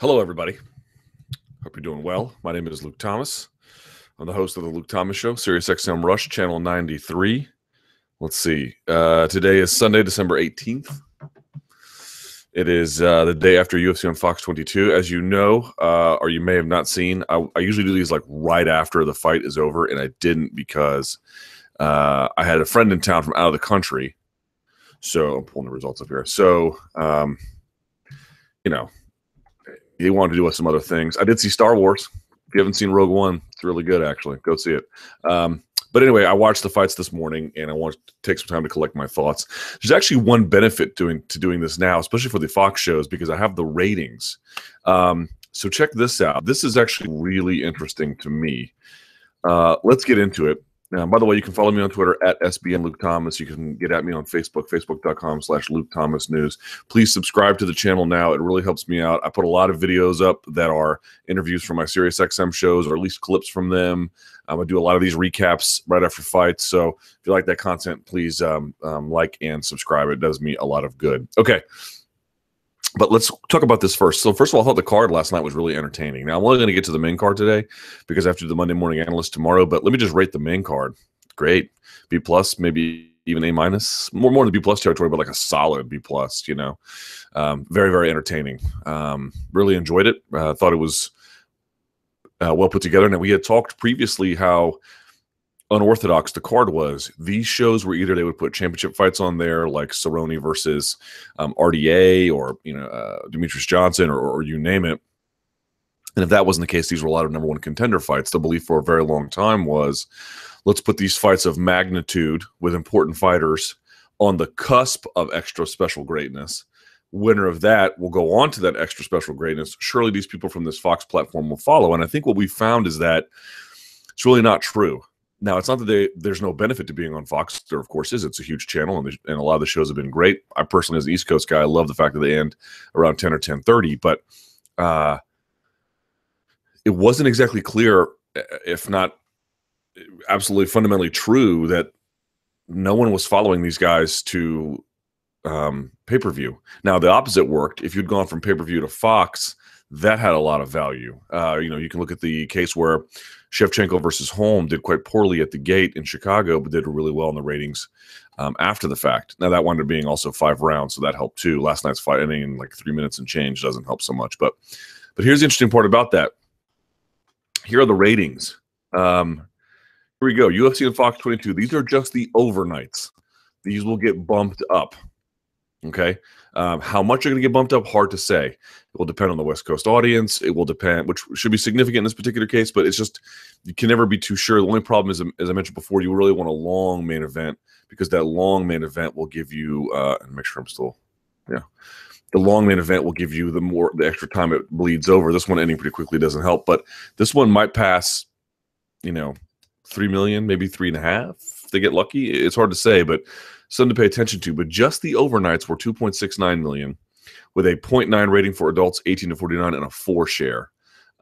Hello, everybody. Hope you're doing well. My name is Luke Thomas. I'm the host of the Luke Thomas Show, Sirius XM Rush, Channel 93. Let's see. Uh, today is Sunday, December 18th. It is uh, the day after UFC on Fox 22. As you know, uh, or you may have not seen, I, I, usually do these like right after the fight is over, and I didn't because uh, I had a friend in town from out of the country. So I'm pulling the results up here. So, um, you know, he wanted to do some other things. I did see Star Wars. If you haven't seen Rogue One, it's really good actually. Go see it. Um, but anyway, I watched the fights this morning, and I want to take some time to collect my thoughts. There's actually one benefit doing to doing this now, especially for the Fox shows, because I have the ratings. Um, so check this out. This is actually really interesting to me. Uh, let's get into it. Now, by the way, you can follow me on Twitter at SBN Luke Thomas. You can get at me on Facebook, facebook.com slash Luke Thomas News. Please subscribe to the channel now. It really helps me out. I put a lot of videos up that are interviews from my Sirius XM shows, or at least clips from them. Um, I do a lot of these recaps right after fights. So if you like that content, please um, um, like and subscribe. It does me a lot of good. Okay but let's talk about this first. So, first of all, I thought the card last night was really entertaining. Now, I'm only going to get to the main card today because I have to do the Monday morning analyst tomorrow. But let me just rate the main card. Great, B plus, maybe even A minus, more more than B plus territory, but like a solid B plus. You know, um, very very entertaining. Um, really enjoyed it. Uh, thought it was uh, well put together. And we had talked previously how unorthodox the card was. These shows were either they would put championship fights on there, like Cerrone versus um, RDA or you know uh, Demetrious Johnson or, or, you name it. And if that wasn't the case, these were a lot of number one contender fights. The belief for a very long time was, let's put these fights of magnitude with important fighters on the cusp of extra special greatness. Winner of that will go on to that extra special greatness. Surely these people from this Fox platform will follow. And I think what we found is that it's really not true now, it's not that they, there's no benefit to being on Fox. There, of course, is. It's a huge channel, and, and a lot of the shows have been great. I personally, as an East Coast guy, I love the fact that they end around 10 or 10.30. But uh, it wasn't exactly clear, if not absolutely fundamentally true, that no one was following these guys to um, pay-per-view. Now, the opposite worked. If you'd gone from pay-per-view to Fox, that had a lot of value. Uh, you know, you can look at the case where – Shevchenko versus Holm did quite poorly at the gate in Chicago, but did really well in the ratings um, after the fact. Now that wound up being also five rounds, so that helped too. Last night's fight ending in like three minutes and change doesn't help so much. But but here's the interesting part about that. Here are the ratings. Um, here we go. UFC and Fox 22. These are just the overnights. These will get bumped up. Okay. Um, how much are going to get bumped up? Hard to say. It will depend on the West Coast audience. It will depend, which should be significant in this particular case, but it's just you can never be too sure. The only problem is, as I mentioned before, you really want a long main event because that long main event will give you. Uh, and make sure I'm still, yeah. The long main event will give you the more the extra time it bleeds over. This one ending pretty quickly doesn't help, but this one might pass. You know, three million, maybe three and a half. If they get lucky, it's hard to say, but something to pay attention to. But just the overnights were 2.69 million, with a 0.9 rating for adults 18 to 49 and a four share.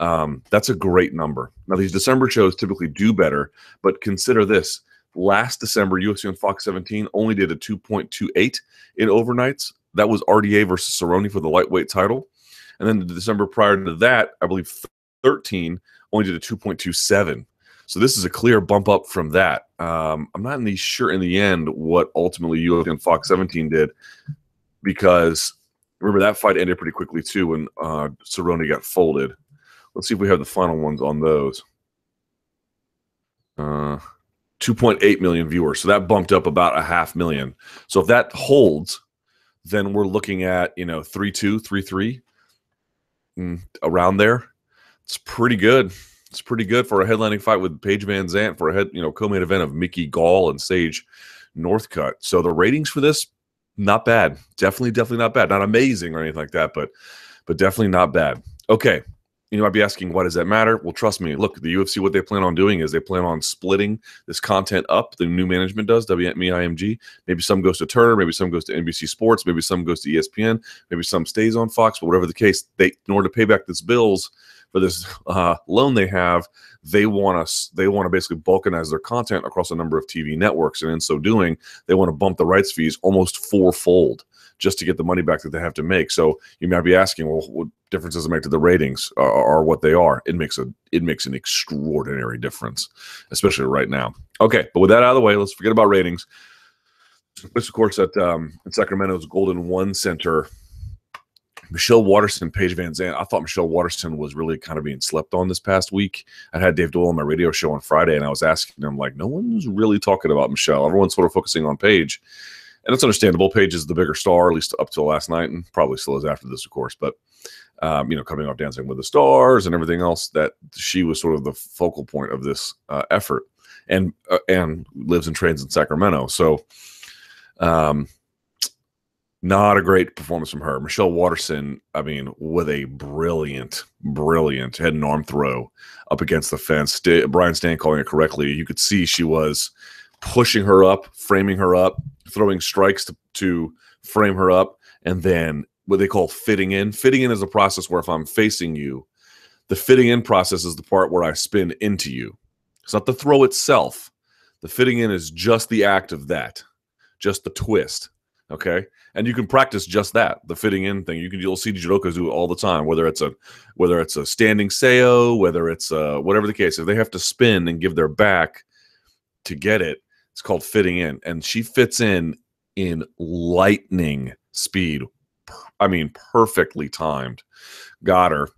Um, that's a great number. Now these December shows typically do better, but consider this: last December, UFC on Fox 17 only did a 2.28 in overnights. That was RDA versus Cerrone for the lightweight title, and then the December prior to that, I believe 13 only did a 2.27. So this is a clear bump up from that. Um, I'm not the sure in the end what ultimately UFC and Fox 17 did because remember that fight ended pretty quickly too when uh, Cerrone got folded. Let's see if we have the final ones on those. Uh, 2.8 million viewers. So that bumped up about a half million. So if that holds, then we're looking at, you know, 3 2, 3 3, mm, around there. It's pretty good. It's pretty good for a headlining fight with Paige VanZant for a head, you know, co-main event of Mickey Gall and Sage Northcutt. So the ratings for this, not bad. Definitely, definitely not bad. Not amazing or anything like that, but but definitely not bad. Okay. You might be asking, why does that matter? Well, trust me. Look, the UFC, what they plan on doing is they plan on splitting this content up. The new management does, WME Maybe some goes to Turner, maybe some goes to NBC Sports, maybe some goes to ESPN, maybe some stays on Fox, but whatever the case, they in order to pay back this bills, for this uh, loan they have, they want us they want to basically balkanize their content across a number of TV networks, and in so doing, they want to bump the rights fees almost fourfold just to get the money back that they have to make. So you might be asking, well, what difference does it make to the ratings or what they are? It makes a it makes an extraordinary difference, especially right now. Okay, but with that out of the way, let's forget about ratings. This, of course, at um, in Sacramento's Golden One Center Michelle Waterson, Paige VanZant. I thought Michelle Waterson was really kind of being slept on this past week. I had Dave Doyle on my radio show on Friday, and I was asking him, like, no one's really talking about Michelle. Everyone's sort of focusing on Paige. And it's understandable. Paige is the bigger star, at least up till last night, and probably still is after this, of course. But, um, you know, coming off Dancing with the Stars and everything else, that she was sort of the focal point of this uh, effort and, uh, and lives and trains in Sacramento. So, um, not a great performance from her. Michelle Waterson, I mean, with a brilliant, brilliant head and arm throw up against the fence. Brian Stann calling it correctly. You could see she was pushing her up, framing her up, throwing strikes to, to frame her up, and then what they call fitting in. Fitting in is a process where if I'm facing you, the fitting in process is the part where I spin into you. It's not the throw itself. The fitting in is just the act of that, just the twist. Okay? And you can practice just that the fitting in thing. You can you'll see judokas do it all the time whether it's a whether it's a standing seo whether it's uh whatever the case if they have to spin and give their back to get it it's called fitting in. And she fits in in lightning speed i mean perfectly timed. Got her.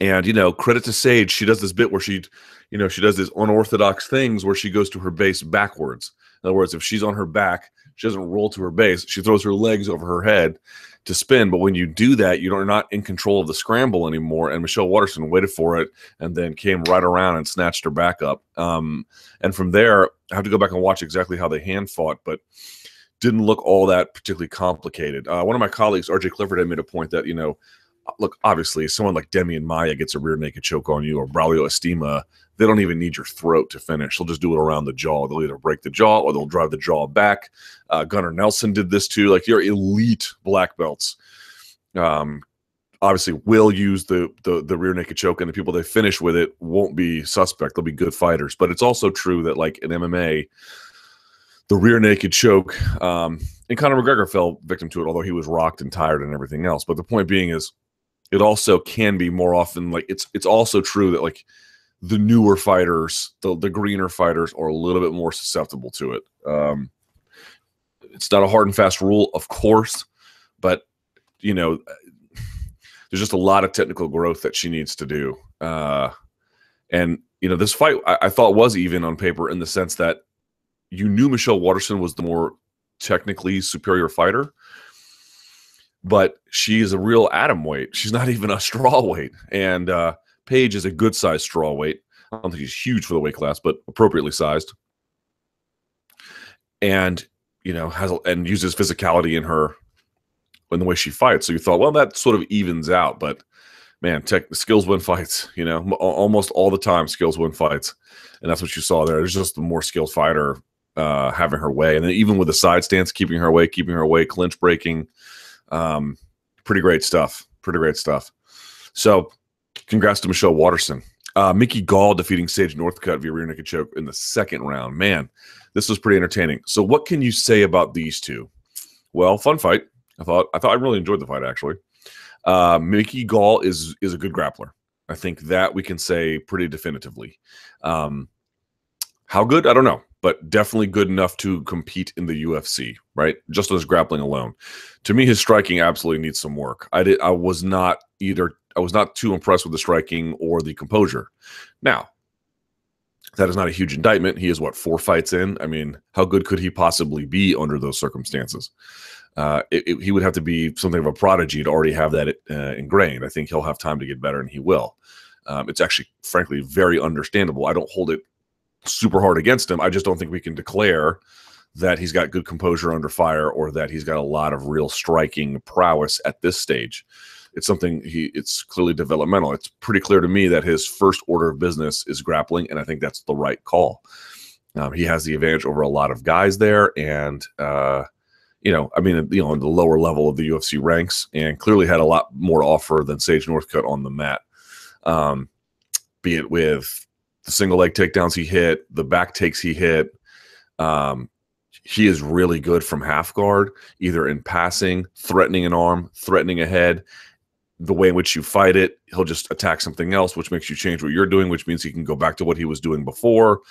And you know credit to sage she does this bit where she you know she does these unorthodox things where she goes to her base backwards. In other words if she's on her back she doesn't roll to her base. She throws her legs over her head to spin. But when you do that, you're not in control of the scramble anymore. And Michelle Waterson waited for it and then came right around and snatched her back up. Um, and from there, I have to go back and watch exactly how they hand fought, but didn't look all that particularly complicated. Uh, one of my colleagues, RJ Clifford, had made a point that, you know, look, obviously, someone like Demian Maia gets a rear naked choke on you, or Braulio Estima, they don't even need your throat to finish. They'll just do it around the jaw. They'll either break the jaw or they'll drive the jaw back. Uh, Gunnar Nelson did this too. Like your elite black belts, um, obviously will use the, the the rear naked choke, and the people they finish with it won't be suspect. They'll be good fighters. But it's also true that like in MMA, the rear naked choke, um, and Conor McGregor fell victim to it, although he was rocked and tired and everything else. But the point being is, it also can be more often like it's it's also true that like the newer fighters, the the greener fighters, are a little bit more susceptible to it. Um, it's not a hard and fast rule, of course, but you know, there's just a lot of technical growth that she needs to do. Uh, and you know, this fight I, I thought was even on paper in the sense that you knew Michelle Waterson was the more technically superior fighter, but she is a real atom weight. She's not even a straw weight, and uh, Paige is a good sized straw weight. I don't think she's huge for the weight class, but appropriately sized. And you know has and uses physicality in her in the way she fights. So you thought, well, that sort of evens out. But man, tech skills win fights. You know, almost all the time skills win fights, and that's what you saw there. There's just the more skilled fighter uh, having her way, and then even with the side stance, keeping her away, keeping her away, clinch breaking. Um, pretty great stuff. Pretty great stuff. So Congrats to Michelle Waterson. Uh, Mickey Gall defeating Sage Northcutt via rear naked choke in the second round. Man, this was pretty entertaining. So, what can you say about these two? Well, fun fight. I thought. I thought I really enjoyed the fight actually. Uh, Mickey Gall is is a good grappler. I think that we can say pretty definitively. Um, how good? I don't know, but definitely good enough to compete in the UFC. Right, just as grappling alone. To me, his striking absolutely needs some work. I did. I was not either I was not too impressed with the striking or the composure. Now, that is not a huge indictment. He is what four fights in. I mean, how good could he possibly be under those circumstances? Uh, it, it, he would have to be something of a prodigy to already have that uh, ingrained. I think he'll have time to get better, and he will. Um, it's actually, frankly, very understandable. I don't hold it super hard against him. I just don't think we can declare that he's got good composure under fire or that he's got a lot of real striking prowess at this stage it's something he it's clearly developmental. It's pretty clear to me that his first order of business is grappling, and I think that's the right call. Um, he has the advantage over a lot of guys there, and uh, you know, I mean, you know, in the lower level of the UFC ranks, and clearly had a lot more to offer than Sage Northcutt on the mat. Um, be it with the single leg takedowns he hit, the back takes he hit. Um, he is really good from half guard, either in passing, threatening an arm, threatening a head. The way in which you fight it, he'll just attack something else, which makes you change what you're doing, which means he can go back to what he was doing before.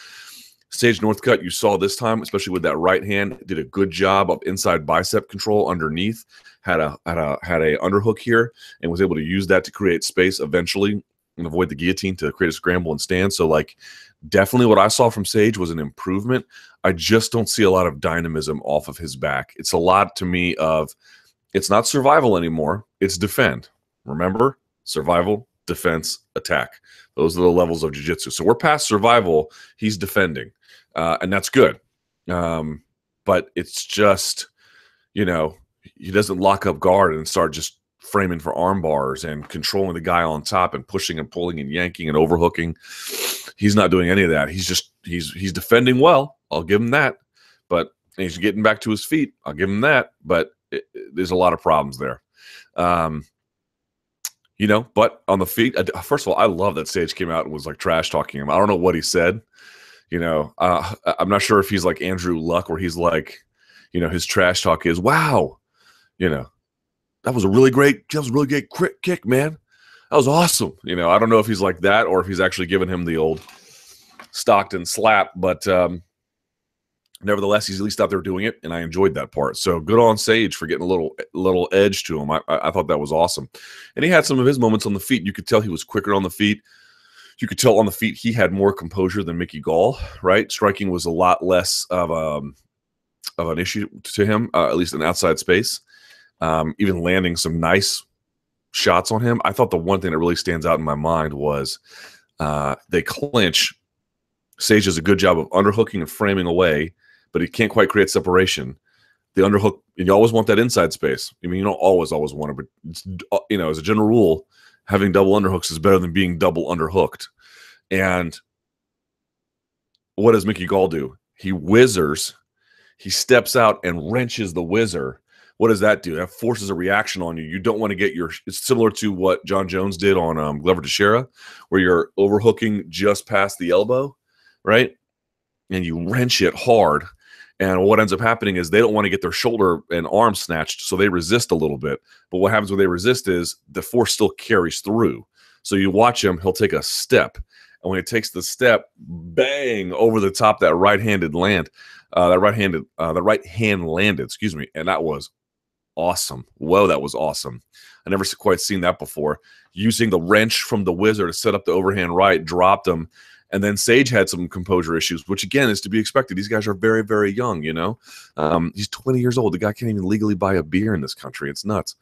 Sage Northcutt, you saw this time, especially with that right hand, did a good job of inside bicep control underneath. Had a had a had a underhook here and was able to use that to create space eventually and avoid the guillotine to create a scramble and stand. So like definitely what I saw from Sage was an improvement. I just don't see a lot of dynamism off of his back. It's a lot to me of it's not survival anymore, it's defend. Remember? Survival, defense, attack. Those are the levels of jiu-jitsu. So we're past survival, he's defending. Uh, and that's good. Um, but it's just, you know, he doesn't lock up guard and start just framing for arm bars and controlling the guy on top and pushing and pulling and yanking and overhooking. He's not doing any of that. He's just he's he's defending well. I'll give him that. But he's getting back to his feet. I'll give him that. But it, it, there's a lot of problems there. Um, you know, but on the feet, first of all, I love that Sage came out and was like trash talking him. I don't know what he said. You know, uh, I'm not sure if he's like Andrew Luck, where he's like, you know, his trash talk is, wow, you know, that was a really great, that was a really great kick, man. That was awesome. You know, I don't know if he's like that or if he's actually giving him the old Stockton slap, but um, nevertheless, he's at least out there doing it, and I enjoyed that part. So good on Sage for getting a little little edge to him. I, I thought that was awesome, and he had some of his moments on the feet. You could tell he was quicker on the feet. You could tell on the feet he had more composure than Mickey Gall. Right, striking was a lot less of a um, of an issue to him, uh, at least in outside space um, even landing some nice shots on him. I thought the one thing that really stands out in my mind was uh, they clinch. Sage does a good job of underhooking and framing away, but he can't quite create separation. The underhook, you always want that inside space. I mean, you don't always, always want it, but uh, you know, as a general rule, having double underhooks is better than being double underhooked. And what does Mickey Gall do? He whizzers, he steps out and wrenches the whizzer what does that do? That forces a reaction on you. You don't want to get your. It's similar to what Jon Jones did on um, Glover Teixeira, where you're overhooking just past the elbow, right? And you wrench it hard. And what ends up happening is they don't want to get their shoulder and arm snatched, so they resist a little bit. But what happens when they resist is the force still carries through. So you watch him; he'll take a step, and when he takes the step, bang over the top that right-handed land, uh, that right-handed, uh, the right hand landed. Excuse me, and that was awesome. Whoa, that was awesome. I never quite seen that before. Using the wrench from the whizzer to set up the overhand right, dropped him. And then Sage had some composure issues, which again is to be expected. These guys are very, very young, you know? Um, he's 20 years old. The guy can't even legally buy a beer in this country. It's nuts.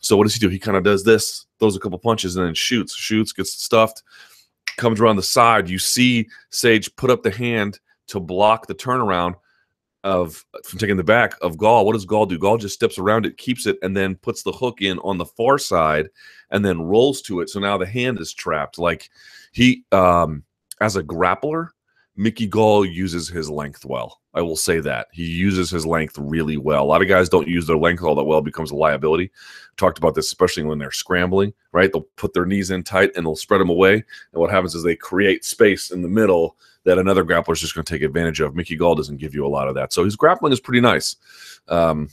So what does he do? He kind of does this, throws a couple punches, and then shoots, shoots, gets stuffed, comes around the side. You see Sage put up the hand to block the turnaround of from taking the back of Gall. What does Gall do? Gall just steps around it, keeps it, and then puts the hook in on the far side and then rolls to it. So now the hand is trapped. Like he um as a grappler, Mickey Gall uses his length well. I will say that. He uses his length really well. A lot of guys don't use their length all that well, it becomes a liability. Talked about this, especially when they're scrambling, right? They'll put their knees in tight and they'll spread them away. And what happens is they create space in the middle that another grappler is just going to take advantage of. Mickey Gall doesn't give you a lot of that. So his grappling is pretty nice. Um,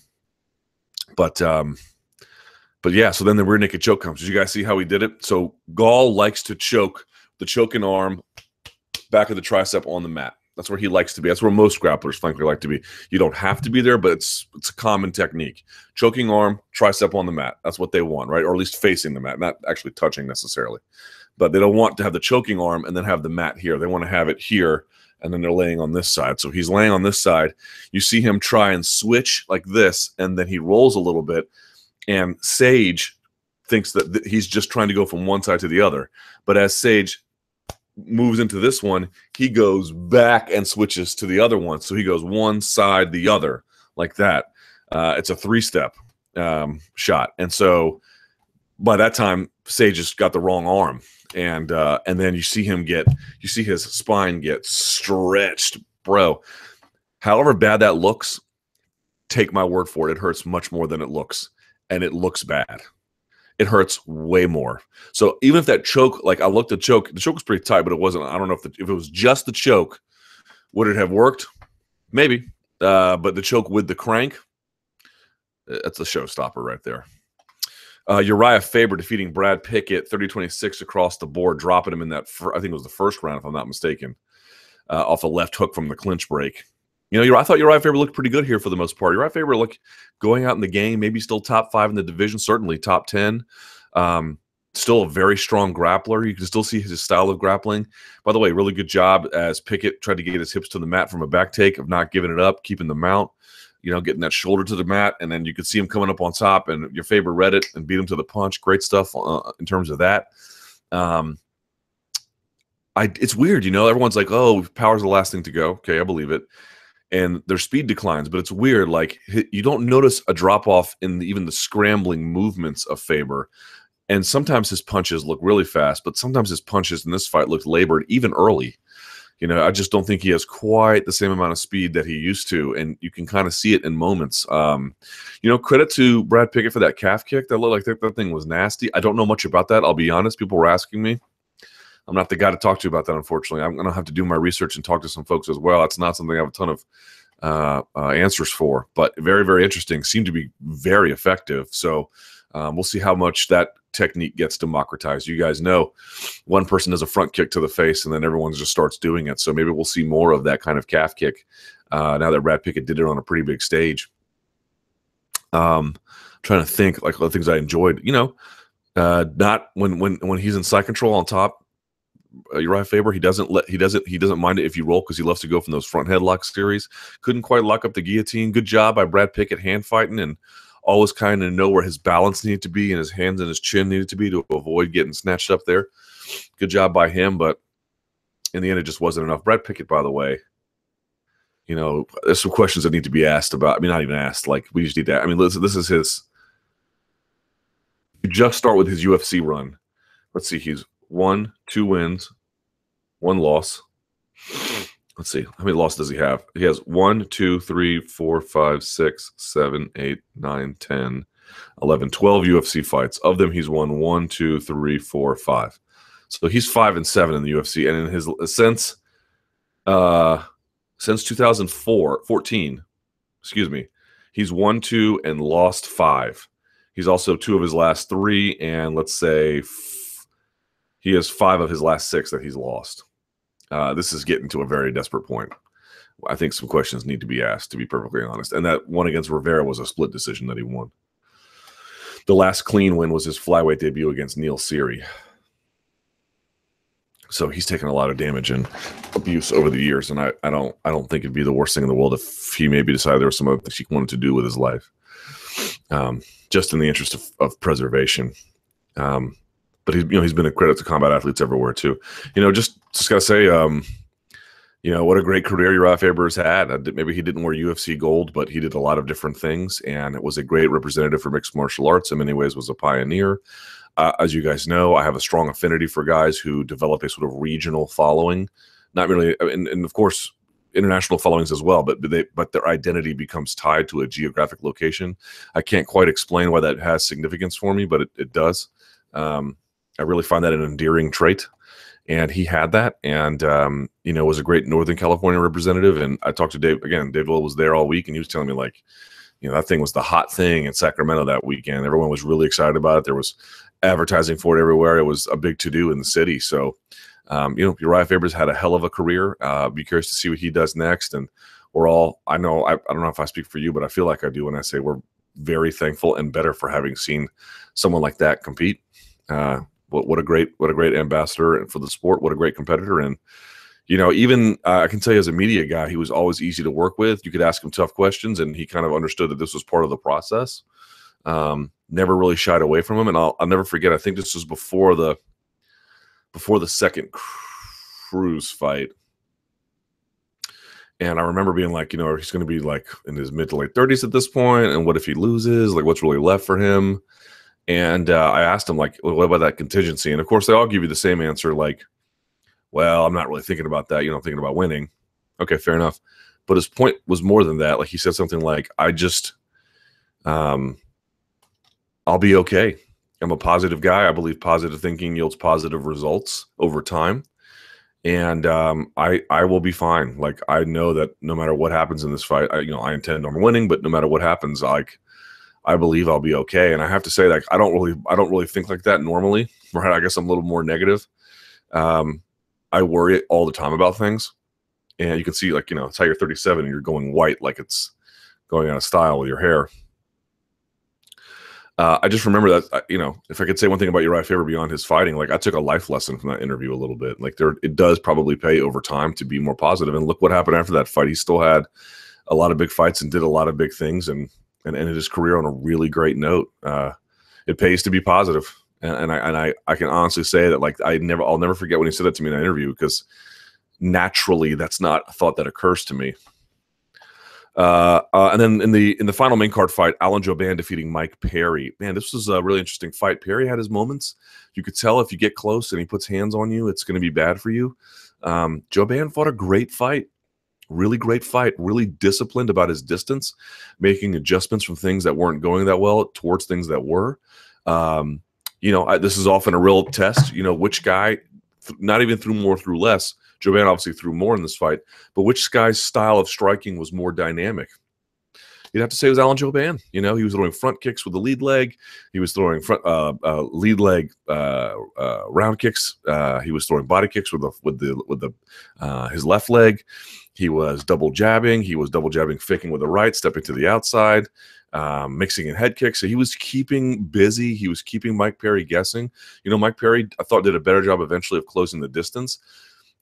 but um, but yeah, so then the rear naked choke comes. Did you guys see how he did it? So Gall likes to choke the choking arm back of the tricep on the mat. That's where he likes to be. That's where most grapplers, frankly, like to be. You don't have to be there, but it's it's a common technique. Choking arm, tricep on the mat. That's what they want, right? Or at least facing the mat, not actually touching necessarily but they don't want to have the choking arm and then have the mat here. They want to have it here and then they're laying on this side. So he's laying on this side. You see him try and switch like this, and then he rolls a little bit. And Sage thinks that th- he's just trying to go from one side to the other. But as Sage moves into this one, he goes back and switches to the other one. So he goes one side, the other, like that. Uh, it's a three step um, shot. And so by that time, Sage just got the wrong arm and uh, and then you see him get you see his spine get stretched, bro. However bad that looks, take my word for it, it hurts much more than it looks, and it looks bad. It hurts way more. So even if that choke, like I looked at choke, the choke was pretty tight, but it wasn't. I don't know if the, if it was just the choke, would it have worked? Maybe, Uh, but the choke with the crank, uh, that's a showstopper right there. Uh, Urijah Faber defeating Brad Pickett 30 26 across the board, dropping him in that, fir- I think it was the first round, if I'm not mistaken, uh, off a left hook from the clinch break. You know, I thought Urijah Faber looked pretty good here for the most part. Urijah Faber look going out in the game, maybe still top five in the division, certainly top 10. Um, still a very strong grappler. You can still see his style of grappling. By the way, really good job as Pickett tried to get his hips to the mat from a back take of not giving it up, keeping the mount, you know, getting that shoulder to the mat. And then you could see him coming up on top, and your Faber read it and beat him to the punch. Great stuff uh, in terms of that. Um, I, it's weird, you know, everyone's like, oh, power's the last thing to go. Okay, I believe it. And their speed declines, but it's weird. Like you don't notice a drop off in the, even the scrambling movements of Faber and sometimes his punches look really fast, but sometimes his punches in this fight looked labored even early. You know, I just don't think he has quite the same amount of speed that he used to, and you can kind of see it in moments. Um, you know, credit to Brad Pickett for that calf kick. That looked like that, that thing was nasty. I don't know much about that. I'll be honest. People were asking me. I'm not the guy to talk to about that, unfortunately. I'm going to have to do my research and talk to some folks as well. It's not something I have a ton of uh, uh, answers for, but very, very interesting. Seemed to be very effective. So um, we'll see how much that technique gets democratized. You guys know one person does a front kick to the face and then everyone just starts doing it. So maybe we'll see more of that kind of calf kick uh, now that Brad Pickett did it on a pretty big stage. Um, trying to think like the things I enjoyed, you know, uh, not when when when he's in side control on top. Uh, Urijah Faber, he doesn't let he doesn't he doesn't mind it if you roll because he loves to go from those front headlock series. Couldn't quite lock up the guillotine. Good job by Brad Pickett hand fighting and always kind of know where his balance needed to be and his hands and his chin needed to be to avoid getting snatched up there. Good job by him, but in the end, it just wasn't enough. Brad Pickett, by the way, you know, there's some questions that need to be asked about. I mean, not even asked. Like we just need that. I mean, listen, this is his. You just start with his UFC run. Let's see. He's one, two wins, one loss. Let's see how many losses does he have? He has one two three four five six seven eight nine ten 11 12 ufc fights. Of them he's won one two three four five. So he's five and seven in the ufc and in his since uh since 2004 14 excuse me he's won two and lost five. He's also two of his last three and let's say he has five of his last six that he's lost uh, this is getting to a very desperate point. I think some questions need to be asked, to be perfectly honest. And that one against Rivera was a split decision that he won. The last clean win was his flyweight debut against Neil Seery. So he's taken a lot of damage and abuse over the years, and I, I don't I don't think it'd be the worst thing in the world if he maybe decided there was some other things he wanted to do with his life, um, just in the interest of, of preservation. Um, but he's you know he's been a credit to combat athletes everywhere too. You know, just just gotta say, um, you know, what a great career Urijah Faber has had. Maybe he didn't wear UFC gold, but he did a lot of different things, and it was a great representative for mixed martial arts. In many ways, was a pioneer. Uh, as you guys know, I have a strong affinity for guys who develop a sort of regional following, not really, and, and of course, international followings as well, but they but their identity becomes tied to a geographic location. I can't quite explain why that has significance for me, but it, it does. Um, I really find that an endearing trait. And he had that, and um, you know, was a great Northern California representative. And I talked to Dave again. Dave Doyle was there all week, and he was telling me like, you know, that thing was the hot thing in Sacramento that weekend. Everyone was really excited about it. There was advertising for it everywhere. It was a big to do in the city. So, um, you know, Urijah Faber's had a hell of a career. Uh, be curious to see what he does next. And we're all, I know, I, I don't know if I speak for you, but I feel like I do when I say we're very thankful and better for having seen someone like that compete. Uh, what what a great what a great ambassador and for the sport. What a great competitor. And you know, even uh, I can tell you as a media guy, he was always easy to work with. You could ask him tough questions, and he kind of understood that this was part of the process. Um, never really shied away from him, and I'll, I'll never forget. I think this was before the before the second Cruz fight. And I remember being like, you know, he's going to be like in his mid to late 30s at this point, and what if he loses? Like, what's really left for him? And uh, I asked him, like, what about that contingency? And of course, they all give you the same answer, like, well, I'm not really thinking about that. You know, I'm thinking about winning. Okay, fair enough. But his point was more than that. Like, he said something like, I just, um, I'll be okay. I'm a positive guy. I believe positive thinking yields positive results over time. and um, I I will be fine. Like I know that no matter what happens in this fight, I, you know I intend on winning. But no matter what happens, like I believe I'll be okay. And I have to say, like I don't really I don't really think like that normally. Right? I guess I'm a little more negative. Um, I worry all the time about things, and you can see like you know it's how you're 37 and you're going white like it's going out of style with your hair. Uh, I just remember that uh, you know if I could say one thing about Urijah Faber beyond his fighting, like I took a life lesson from that interview a little bit. Like there, it does probably pay over time to be more positive. And look what happened after that fight. He still had a lot of big fights and did a lot of big things and and ended his career on a really great note. Uh, it pays to be positive, and, and I and I I can honestly say that like I never I'll never forget when he said that to me in an interview because naturally that's not a thought that occurs to me. Uh, uh, and then in the in the final main card fight, Alan Jouban defeating Mike Perry. Man, this was a really interesting fight. Perry had his moments. You could tell if you get close and he puts hands on you, it's going to be bad for you. Um, Jouban fought a great fight, really great fight, really disciplined about his distance, making adjustments from things that weren't going that well towards things that were. Um, you know, I, this is often a real test. You know, which guy, th- not even through more, through less, Jouban obviously threw more in this fight, but which guy's style of striking was more dynamic? You'd have to say it was Alan Jouban. You know, he was throwing front kicks with the lead leg. He was throwing front uh, uh, lead leg uh, uh round kicks. Uh, he was throwing body kicks with the with the with the uh, his left leg. He was double jabbing. He was double jabbing, faking with the right, stepping to the outside, um, mixing in head kicks. So he was keeping busy. He was keeping Mike Perry guessing. You know, Mike Perry, I thought, did a better job eventually of closing the distance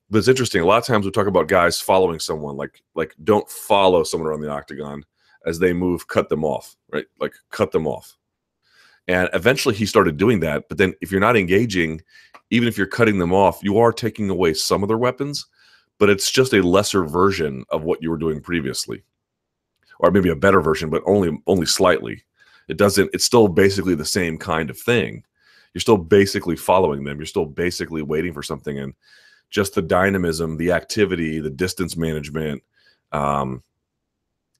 but it's interesting. A lot of times we talk about guys following someone, like like don't follow someone around the octagon as they move, cut them off, right? Like cut them off. And eventually he started doing that. But then if you're not engaging, even if you're cutting them off, you are taking away some of their weapons, but it's just a lesser version of what you were doing previously. Or maybe a better version, but only only slightly. It doesn't, it's still basically the same kind of thing. You're still basically following them. You're still basically waiting for something. And just the dynamism, the activity, the distance management, um,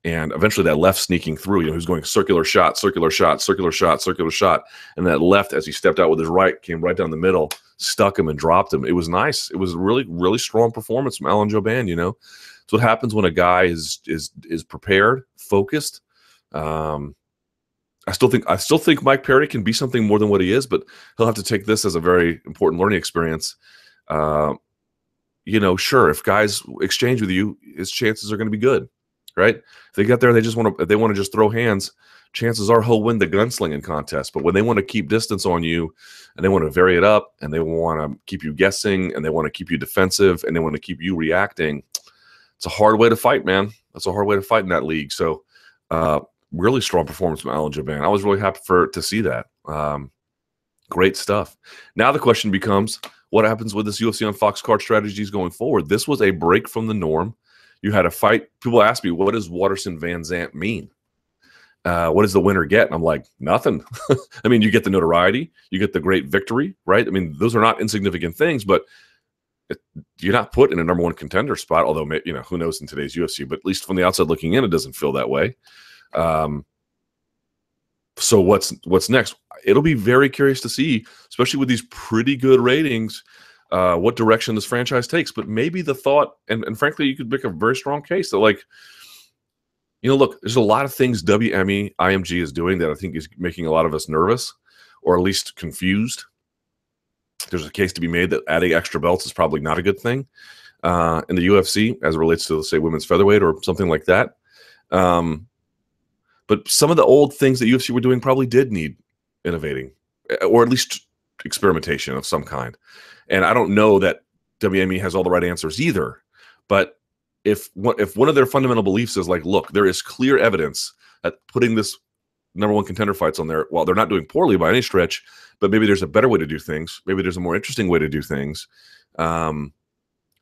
and eventually that left sneaking through. You know, who's going circular shot, circular shot, circular shot, circular shot, and that left as he stepped out with his right came right down the middle, stuck him and dropped him. It was nice. It was a really, really strong performance from Alan Jouban. You know, it's what happens when a guy is is is prepared, focused. Um, I still think I still think Mike Perry can be something more than what he is, but he'll have to take this as a very important learning experience. Uh, you know, sure, if guys exchange with you, his chances are going to be good, right? If they get there and they just want to, they want to just throw hands, chances are he'll win the gunslinging contest. But when they want to keep distance on you and they want to vary it up and they want to keep you guessing and they want to keep you defensive and they want to keep you reacting, it's a hard way to fight, man. That's a hard way to fight in that league. So, uh, really strong performance from Alan Jouban. I was really happy for to see that. Um, great stuff. Now the question becomes what happens with this UFC on Fox card strategies going forward. This was a break from the norm. You had a fight. People ask me, what does Waterson Van Zant mean? Uh, what does the winner get? And I'm like, nothing. I mean, you get the notoriety, you get the great victory, right? I mean, those are not insignificant things, but it, you're not put in a number one contender spot. Although, you know, who knows in today's UFC? But at least from the outside looking in, it doesn't feel that way. Um, so what's what's next? It'll be very curious to see, especially with these pretty good ratings, uh, what direction this franchise takes. But maybe the thought, and, and frankly, you could make a very strong case that like, you know, look, there's a lot of things WME IMG is doing that I think is making a lot of us nervous, or at least confused. There's a case to be made that adding extra belts is probably not a good thing uh, in the UFC as it relates to, say, women's featherweight or something like that. Um, but some of the old things that UFC were doing probably did need innovating, eh, or at least experimentation of some kind. And I don't know that WME has all the right answers either. But if if one of their fundamental beliefs is like, look, there is clear evidence that putting this number one contender fights on there, while they're not doing poorly by any stretch, but maybe there's a better way to do things. Maybe there's a more interesting way to do things. Um,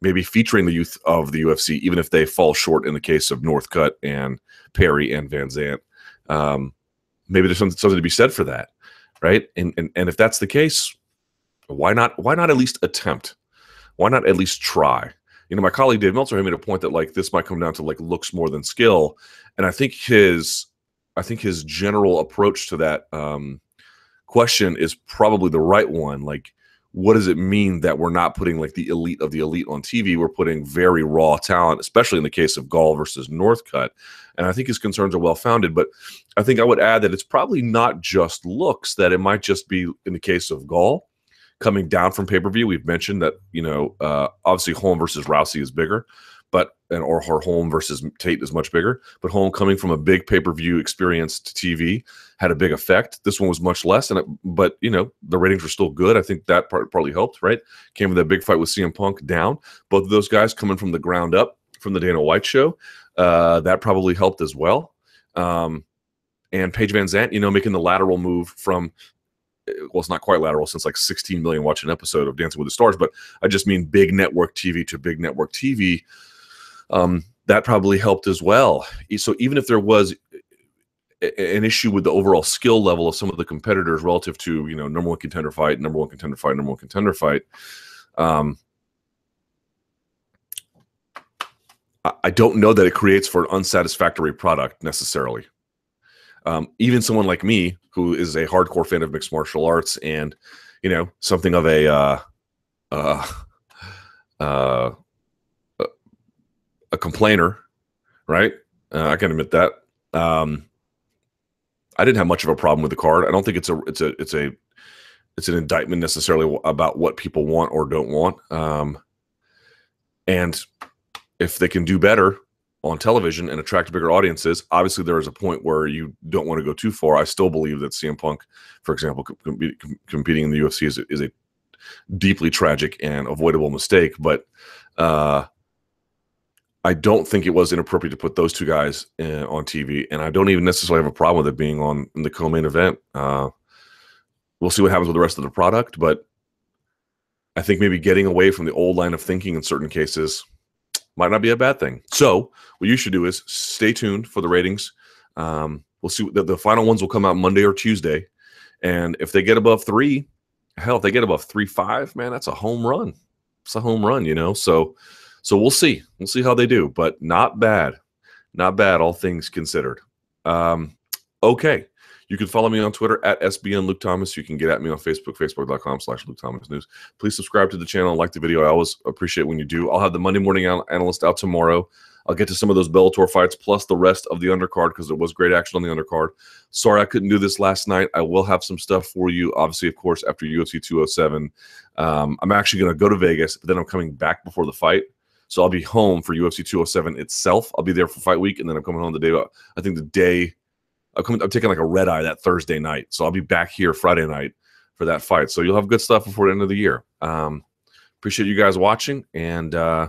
maybe featuring the youth of the UFC, even if they fall short in the case of Northcutt and Perry and Van Zant. Um, maybe there's something, something to be said for that, right? And, and and if that's the case, why not? Why not at least attempt? Why not at least try? You know, my colleague Dave Meltzer made a point that like this might come down to like looks more than skill, and I think his I think his general approach to that um, question is probably the right one. Like, what does it mean that we're not putting like the elite of the elite on TV? We're putting very raw talent, especially in the case of Gall versus Northcutt. And I think his concerns are well founded. But I think I would add that it's probably not just looks, that it might just be in the case of Gall coming down from pay per view. We've mentioned that, you know, uh, obviously Holm versus Rousey is bigger but and or her Holm versus Tate is much bigger. But Holm coming from a big pay per view experience to TV had a big effect. This one was much less, and it, but you know the ratings were still good. I think that part probably helped. Right, came with that big fight with CM Punk down. Both of those guys coming from the ground up from the Dana White show, uh, that probably helped as well. Um, and Paige Van Zant, you know, making the lateral move from well, it's not quite lateral since like 16 million watch an episode of Dancing with the Stars, but I just mean big network TV to big network TV um, that probably helped as well. So even if there was an issue with the overall skill level of some of the competitors relative to you know number one contender fight, number one contender fight, number one contender fight, um, I don't know that it creates for an unsatisfactory product necessarily. Um, even someone like me, who is a hardcore fan of mixed martial arts and you know something of a uh, uh, uh, a complainer, right? Uh, I can admit that. Um, I didn't have much of a problem with the card. I don't think it's a it's a it's a it's an indictment necessarily about what people want or don't want. Um, and if they can do better on television and attract bigger audiences, obviously there is a point where you don't want to go too far. I still believe that CM Punk, for example, com- com- competing in the UFC is, is a deeply tragic and avoidable mistake. But uh, I don't think it was inappropriate to put those two guys uh, on TV, and I don't even necessarily have a problem with it being on the co-main event. Uh, we'll see what happens with the rest of the product, but I think maybe getting away from the old line of thinking in certain cases might not be a bad thing. So what you should do is stay tuned for the ratings. Um, we'll see. The, the final ones will come out Monday or Tuesday, and if they get above three, hell, if they get above three five, man, that's a home run. It's a home run, you know. So so we'll see. We'll see how they do, but not bad. Not bad, all things considered. Um, okay. You can follow me on Twitter at SBN Luke Thomas. You can get at me on Facebook, facebook.com slash Luke Thomas News. Please subscribe to the channel and like the video. I always appreciate when you do. I'll have the Monday morning analyst out tomorrow. I'll get to some of those Bellator fights plus the rest of the undercard because there was great action on the undercard. Sorry I couldn't do this last night. I will have some stuff for you, obviously, of course, after UFC 207. Um, I'm actually going to go to Vegas, but then I'm coming back before the fight. So I'll be home for UFC 207 itself. I'll be there for fight week, and then I'm coming home the day. I think the day I'm, coming, I'm taking like a red eye that Thursday night. So I'll be back here Friday night for that fight. So you'll have good stuff before the end of the year. Um, appreciate you guys watching, and uh,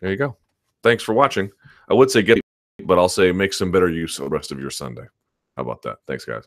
there you go. Thanks for watching. I would say get, but I'll say make some better use of the rest of your Sunday. How about that? Thanks, guys.